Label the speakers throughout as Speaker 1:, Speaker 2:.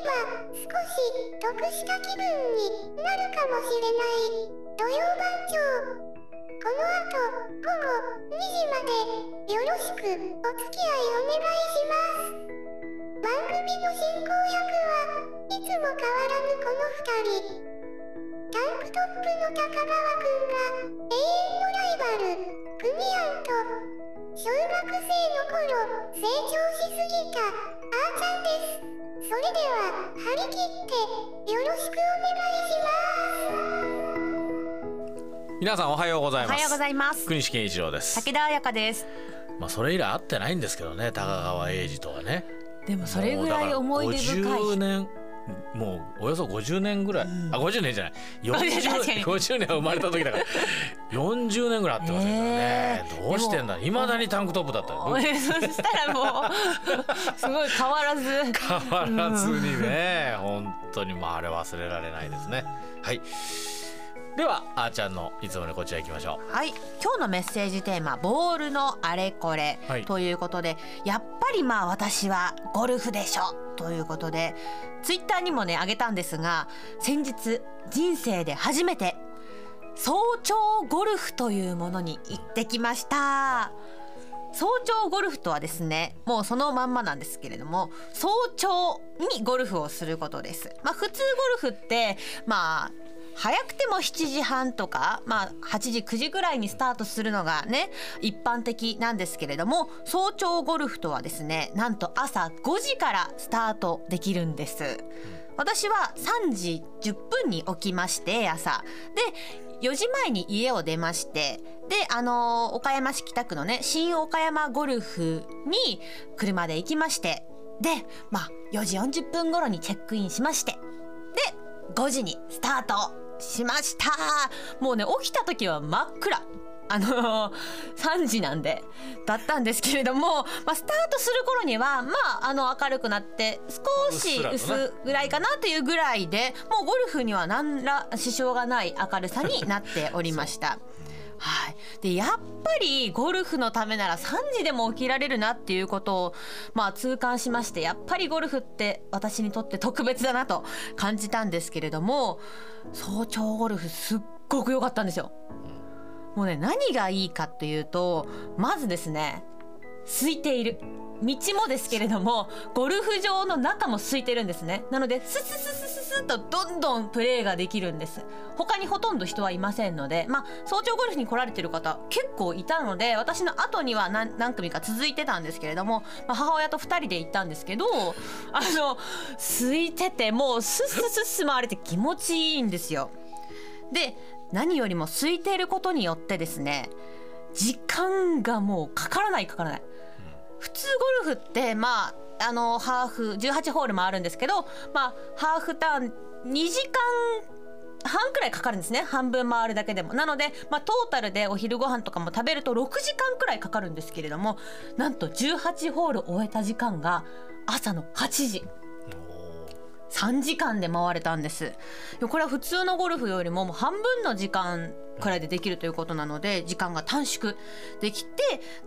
Speaker 1: ば少し得した気分になるかもしれない。土曜番長？この後午後2時までよろしくお付き合いお願いします。番組の進行役はい。つも変わらぬこの2人タンクトップの高川くんが永遠のライバルクミアンと小学生の頃成長しすぎたあーちゃんです。それでは張り切ってよろしくお願いします。
Speaker 2: 皆さんおはようございます。
Speaker 3: おはようございます。
Speaker 2: 国西健一郎です。
Speaker 3: 武田彩香です。
Speaker 2: まあそれ以来会ってないんですけどね高川英二とはね。
Speaker 3: でもそれぐらい思い出深い。
Speaker 2: もうだから50年もうおよそ50年ぐらい、あ50年じゃない。
Speaker 3: 確かに。
Speaker 2: 40, 50年生まれた時だから。40年ぐらい会ってますからね、
Speaker 3: え。ー
Speaker 2: どうしてんだ。いまだにタンクトップだったよ。
Speaker 3: そしたらもう すごい変わらず。
Speaker 2: 変わらずにね、本当にまああれ忘れられないですね。はい。ではあーちゃんのいつものこちら行きましょ
Speaker 3: はい。今日のメッセージテーマボールのあれこれ、
Speaker 2: はい。
Speaker 3: ということでやっぱりまあ私はゴルフでしょということでツイッターにもねあげたんですが先日人生で初めて早朝ゴルフというものに行ってきました。早朝ゴルフとはですねもうそのまんまなんですけれども早朝にゴルフをすることです。まあ普通ゴルフってまあ早くても7時半とか、まあ、8時9時ぐらいにスタートするのがね一般的なんですけれども早朝ゴルフとはですねなんと朝5時からスタートできるんです。私は3時10分に起きまして朝で4時前に家を出ましてであのー岡山市北区のね新岡山ゴルフに車で行きましてでまあ4時40分頃にチェックインしまして5時にスタートしましたもうね起きた時は真っ暗あのー、3時なんでだったんですけれども、まあ、スタートする頃にはまああの明るくなって少し薄ぐらいかなというぐらいでもうゴルフには何ら支障がない明るさになっておりました。はい、でやっぱりゴルフのためなら3時でも起きられるなっていうことを、まあ、痛感しましてやっぱりゴルフって私にとって特別だなと感じたんですけれども早朝ゴルフすっごく良かったんですよ。もうね何がいいかっていうとまずですね空いている。道もですけれどもゴルフ場の中も空いてるんですね。なのでススススススッとどんどんプレーができるんです。他にほとんど人はいませんのでまあ早朝ゴルフに来られてる方結構いたので私の後には何何組か続いてたんですけれども、まあ、母親と2人で行ったんですけどあの空いててもうスッスッスッス回れて気持ちいいんですよで何よりも空いていることによってですね時間がもうかからないかからない普通ゴルフってまああのハーフ18ホールもあるんですけどまあハーフターン2時間半くらいかかるんですね。半分回るだけでも。なので、まあ、トータルでお昼ご飯とかも食べると6時間くらいかかるんですけれどもなんと18ホール終えた時間が朝の8時。3時間で回れたんですこれは普通のゴルフよりももう半分の時間くらいでできるということなので時間が短縮できて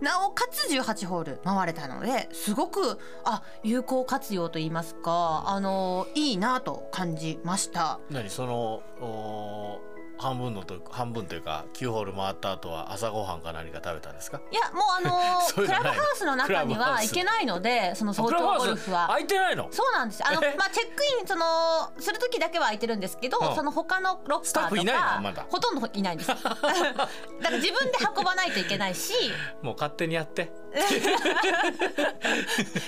Speaker 3: なおかつ18ホール回れたのですごくあ有効活用といいますかあのいいなと感じました。
Speaker 2: 何？そのお半分のと半分というか9ホール回った後は朝ごはんか何か食べたんですか？
Speaker 3: いやもうあの
Speaker 2: そういうのない
Speaker 3: クラブハウスの中には行けないのでその早朝ゴルフは。
Speaker 2: 空いてないの？
Speaker 3: そうなんです。あの
Speaker 2: え？
Speaker 3: まあチェックインそのする時だけは空いてるんですけど、
Speaker 2: うん。
Speaker 3: その他のロッカーとか
Speaker 2: いないの？まだ。
Speaker 3: ほとんどいないんです だから自分で運ばないといけないし。
Speaker 2: もう勝手にやって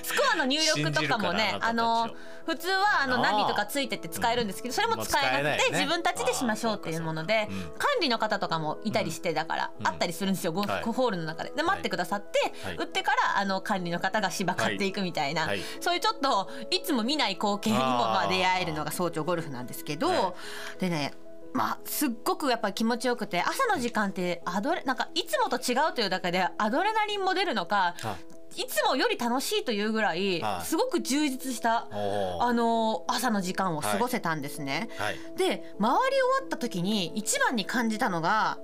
Speaker 3: スコアの入力とかもね
Speaker 2: あ
Speaker 3: の普通はあのナビとかついてて使えるんですけどそれも使えなくて自分たちでしましょうっていうもので管理の方とかもいたりしてだから
Speaker 2: うん。
Speaker 3: あったりするんですよゴル
Speaker 2: はい。
Speaker 3: フホールの中で。で待ってくださって
Speaker 2: はい。
Speaker 3: 打ってからあの管理の方が芝刈っていくみたいな
Speaker 2: はい。
Speaker 3: そういうちょっといつも見ない光景にもまあ出会えるのが早朝ゴルフなんですけど
Speaker 2: は
Speaker 3: でねまあすっごくやっぱり気持ちよくて朝の時間ってアドレなんかいつもと違うというだけでアドレナリンも出るのか
Speaker 2: あ
Speaker 3: い。つもより楽しいというぐらい
Speaker 2: はい。
Speaker 3: すごく充実したあの朝の時間を過ごせたんですね。
Speaker 2: はい。
Speaker 3: で回り終わった時に一番に感じたのが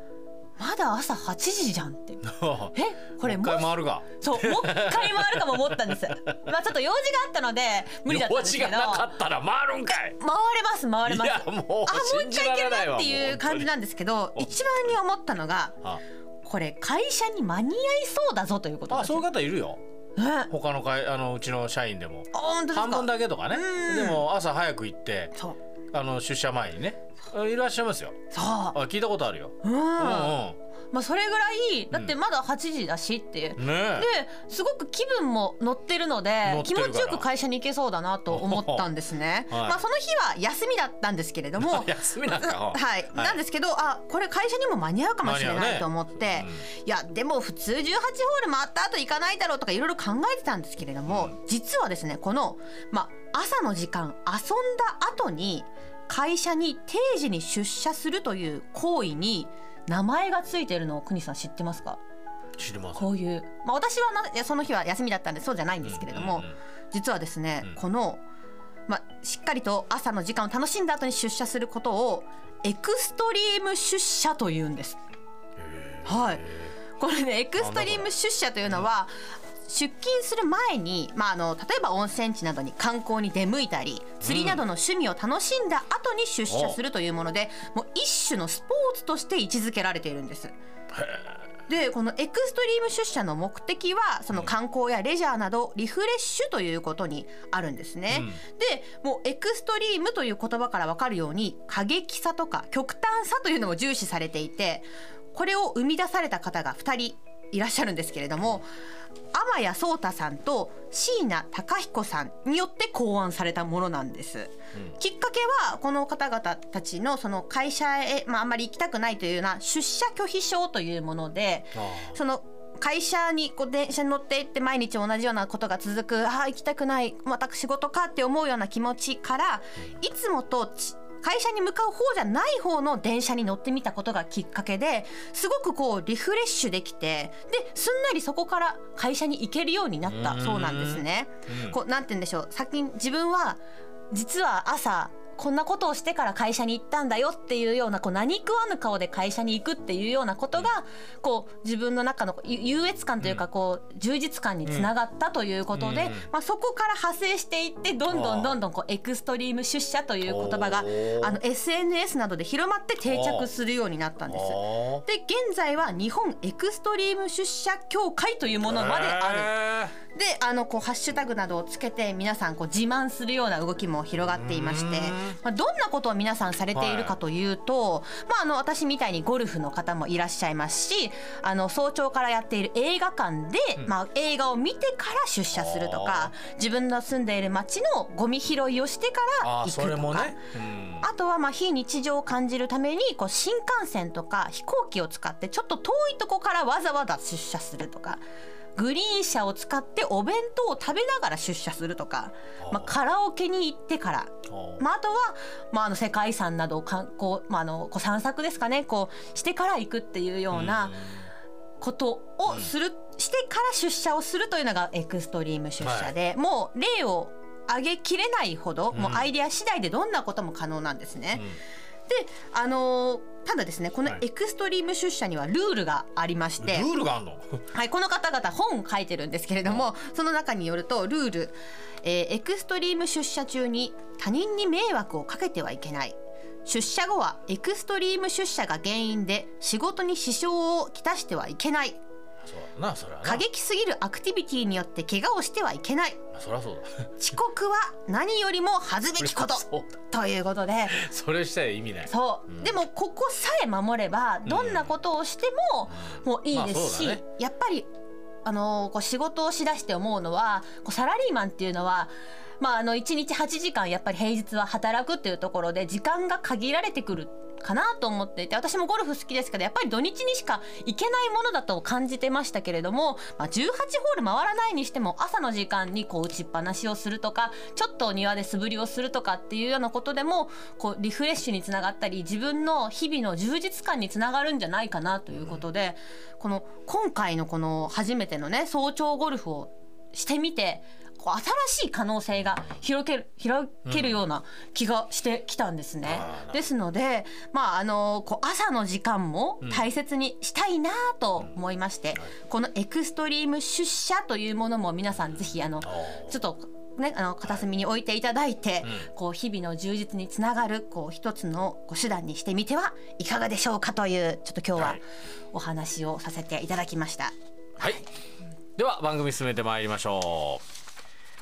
Speaker 3: まだ朝8時じゃんって。えこれ
Speaker 2: もう一回回るが。
Speaker 3: そうもう一回回るかも思ったんです。まあちょっと用事があったので無理だったん
Speaker 2: 用事
Speaker 3: ですけど。
Speaker 2: がなかったら回るんかい。
Speaker 3: 回れます回れます。
Speaker 2: いやもう
Speaker 3: あもう
Speaker 2: 信
Speaker 3: 一回いける
Speaker 2: な
Speaker 3: っていう感じなんですけど一番に思ったのが
Speaker 2: あ。
Speaker 3: これ会社に間に合いそうだぞということ
Speaker 2: あそういう方いるよ。
Speaker 3: ね
Speaker 2: 他の会あのうちの社員でも。半分だけとかね。
Speaker 3: うん。
Speaker 2: でも朝早く行って
Speaker 3: そう
Speaker 2: あの出社前にね。いらっしゃいますよ。
Speaker 3: そ
Speaker 2: あ聞いたことあるよ。
Speaker 3: ううん、
Speaker 2: うん
Speaker 3: まあそれぐらいだってまだ8時だしって。いう
Speaker 2: うんね
Speaker 3: ですごく気分も乗ってるので気持ちよく会社に行けそうだなと思ったんですね。
Speaker 2: はい。
Speaker 3: まあその日は休みだったんですけれども。
Speaker 2: 休みなんか。
Speaker 3: はい、なんですけどあこれ会社にも間に合うかもしれないと思って、いやでも普通18ホール回った後行かないだろうとかいろいろ考えてたんですけれども、実はですねこの、まあ、朝の時間遊んだ後に会社に定時に出社するという行為に名前がついているのを国さん知ってますか？
Speaker 2: 知りません。
Speaker 3: こういう、まあ、私はなその日は休みだったんでそうじゃないんですけれども、実はですね、
Speaker 2: うん。
Speaker 3: この、まあ、しっかりと朝の時間を楽しんだ後に出社することをエクストリーム出社というんです。はい。これねエクストリーム出社というのは出勤する前に、まあ、あの例えば温泉地などに観光に出向いたり釣りなどの趣味を楽しんだ後に出社するというものでもう一種のスポーツとして位置づけられているんです。でこのエクストリーム出社の目的はその観光やレジャーなどリフレッシュということにあるんですね。
Speaker 2: うん
Speaker 3: でもうエクストリームという言葉から分かるように過激さとか極端さというのも重視されていてこれを生み出された方が2人いらっしゃるんですけれども天谷壮太さんと椎名貴彦さんによって考案されたものなんです。きっかけはこの方々たちのその会社へ、まあ、あんまり行きたくないというような出社拒否症というもので
Speaker 2: あ
Speaker 3: その会社にこう電車に乗っていって毎日同じようなことが続くああ行きたくないまた仕事かって思うような気持ちからいつもとち会社に向かう方じゃない方の電車に乗ってみたことがきっかけですごくこうリフレッシュできてですんなりそこから会社に行けるようになったそうなんですね。
Speaker 2: うん
Speaker 3: こうなんて言うんでしょう先に自分は実は朝こんなことをしてから会社に行ったんだよっていうようなこう何食わぬ顔で会社に行くっていうようなことがこう自分の中のゆ優越感というかこう充実感につながったということで、
Speaker 2: うん。
Speaker 3: まあ、そこから派生していってどんどんどんどんこうエクストリーム出社という言葉があの SNS などで広まって定着するようになったんです。
Speaker 2: あ。
Speaker 3: で現在は日本エクストリーム出社協会というものまである。
Speaker 2: る
Speaker 3: であのこうハッシュタグなどをつけて皆さんこう自慢するような動きも広がっていましてまあ、どんなことを皆さんされているかというと、まあ、あの私みたいにゴルフの方もいらっしゃいますしあの早朝からやっている映画館で、まあ、映画を見てから出社するとか自分の住んでいる町のゴミ拾いをしてから
Speaker 2: あ
Speaker 3: 行くとか。
Speaker 2: それもね。うん。
Speaker 3: あとはまあ非日常を感じるためにこう新幹線とか飛行機を使ってちょっと遠いとこからわざわざ出社するとかグリーン車を使ってお弁当を食べながら出社するとか、まあ、カラオケに行ってから、
Speaker 2: あ。
Speaker 3: まあ、あとは、まあ、あの世界遺産などを観光、まあ、あのこう散策ですかね。こうしてから行くっていうようなことをする、してから出社をするというのがエクストリーム出社で、もう例を挙げきれないほど、もうアイデア次第でどんなことも可能なんですね。であのーただですねこの
Speaker 2: はい。
Speaker 3: エクストリーム出社にはルールがありまして、
Speaker 2: ルールがあんの？
Speaker 3: はい、この方々本を書いてるんですけれども、その中によるとルール、えーエクストリーム出社中に他人に迷惑をかけてはいけない。出社後はエクストリーム出社が原因で仕事に支障をきたしてはいけない
Speaker 2: そうだなそれはな。
Speaker 3: 過激すぎるアクティビティによって怪我をしてはいけない。
Speaker 2: そりゃそうだ。
Speaker 3: 遅刻は何よりも恥ずべきこと。ということで。
Speaker 2: それしたら意味ない。
Speaker 3: そう、
Speaker 2: うん。
Speaker 3: でもここさえ守ればどんなことをしてももういいですし、
Speaker 2: まあね。
Speaker 3: やっぱりあのーこう仕事をしだして思うのはこうサラリーマンっていうのはまああの1日8時間やっぱり平日は働くっていうところで時間が限られてくるかなと思っていて私もゴルフ好きですけどやっぱり土日にしか行けないものだと感じてましたけれども、まあ、18ホール回らないにしても朝の時間にこう打ちっぱなしをするとかちょっと庭で素振りをするとかっていうようなことでもこうリフレッシュにつながったり自分の日々の充実感につながるんじゃないかなということで、この今回のこの初めてのね早朝ゴルフをしてみてこう新しい可能性が広げる広げるような気がしてきたんですね。
Speaker 2: あー
Speaker 3: ですので、まああのこう朝の時間も大切にしたいなと思いまして、このエクストリーム出社というものも皆さんぜひあのちょっとね、あの片隅に置いていただいて、
Speaker 2: う
Speaker 3: こう日々の充実につながるこう一つのこう手段にしてみてはいかがでしょうかというちょっと今日
Speaker 2: は
Speaker 3: はい。お話をさせていただきました。
Speaker 2: はい。では番組進めてまいりましょう